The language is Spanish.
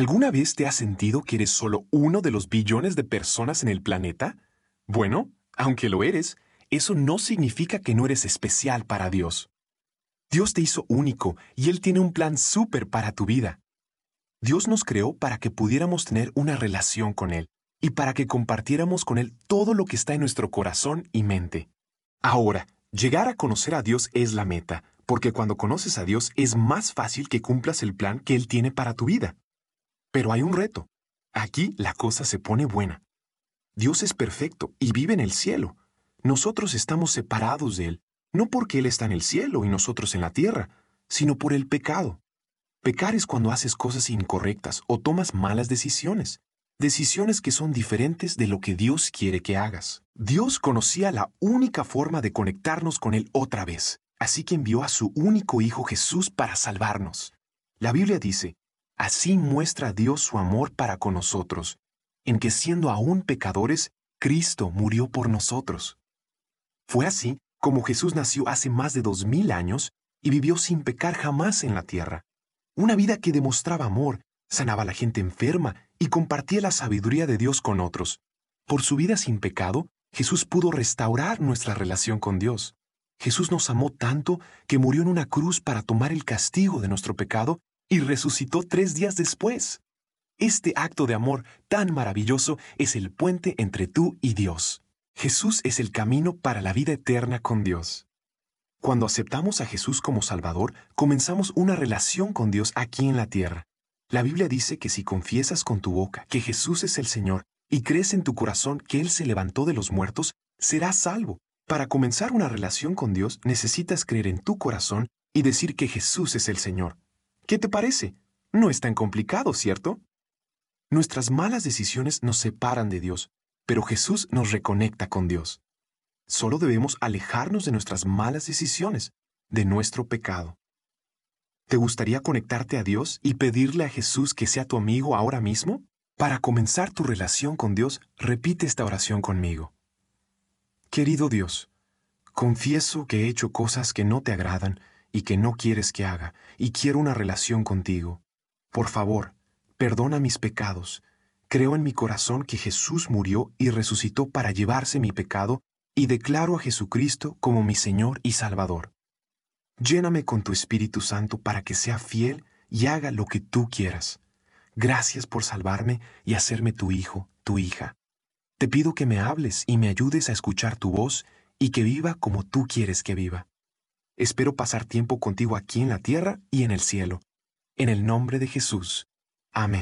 ¿Alguna vez te has sentido que eres solo uno de los billones de personas en el planeta? Bueno, aunque lo eres, eso no significa que no eres especial para Dios. Dios te hizo único y Él tiene un plan súper para tu vida. Dios nos creó para que pudiéramos tener una relación con Él y para que compartiéramos con Él todo lo que está en nuestro corazón y mente. Ahora, llegar a conocer a Dios es la meta, porque cuando conoces a Dios es más fácil que cumplas el plan que Él tiene para tu vida. Pero hay un reto. Aquí la cosa se pone buena. Dios es perfecto y vive en el cielo. Nosotros estamos separados de Él, no porque Él está en el cielo y nosotros en la tierra, sino por el pecado. Pecar es cuando haces cosas incorrectas o tomas malas decisiones, decisiones que son diferentes de lo que Dios quiere que hagas. Dios conocía la única forma de conectarnos con Él otra vez, así que envió a su único Hijo Jesús para salvarnos. La Biblia dice, Así muestra Dios su amor para con nosotros, en que siendo aún pecadores, Cristo murió por nosotros. Fue así como Jesús nació hace más de dos mil años y vivió sin pecar jamás en la tierra. Una vida que demostraba amor, sanaba a la gente enferma y compartía la sabiduría de Dios con otros. Por su vida sin pecado, Jesús pudo restaurar nuestra relación con Dios. Jesús nos amó tanto que murió en una cruz para tomar el castigo de nuestro pecado y resucitó tres días después. Este acto de amor tan maravilloso es el puente entre tú y Dios. Jesús es el camino para la vida eterna con Dios. Cuando aceptamos a Jesús como Salvador, comenzamos una relación con Dios aquí en la tierra. La Biblia dice que si confiesas con tu boca que Jesús es el Señor y crees en tu corazón que Él se levantó de los muertos, serás salvo. Para comenzar una relación con Dios necesitas creer en tu corazón y decir que Jesús es el Señor. ¿Qué te parece? No es tan complicado, ¿cierto? Nuestras malas decisiones nos separan de Dios, pero Jesús nos reconecta con Dios. Solo debemos alejarnos de nuestras malas decisiones, de nuestro pecado. ¿Te gustaría conectarte a Dios y pedirle a Jesús que sea tu amigo ahora mismo? Para comenzar tu relación con Dios, repite esta oración conmigo. Querido Dios, confieso que he hecho cosas que no te agradan y que no quieres que haga, y quiero una relación contigo. Por favor, perdona mis pecados. Creo en mi corazón que Jesús murió y resucitó para llevarse mi pecado, y declaro a Jesucristo como mi Señor y Salvador. Lléname con tu Espíritu Santo para que sea fiel y haga lo que tú quieras. Gracias por salvarme y hacerme tu hijo, tu hija. Te pido que me hables y me ayudes a escuchar tu voz y que viva como tú quieres que viva. Espero pasar tiempo contigo aquí en la tierra y en el cielo. En el nombre de Jesús. Amén.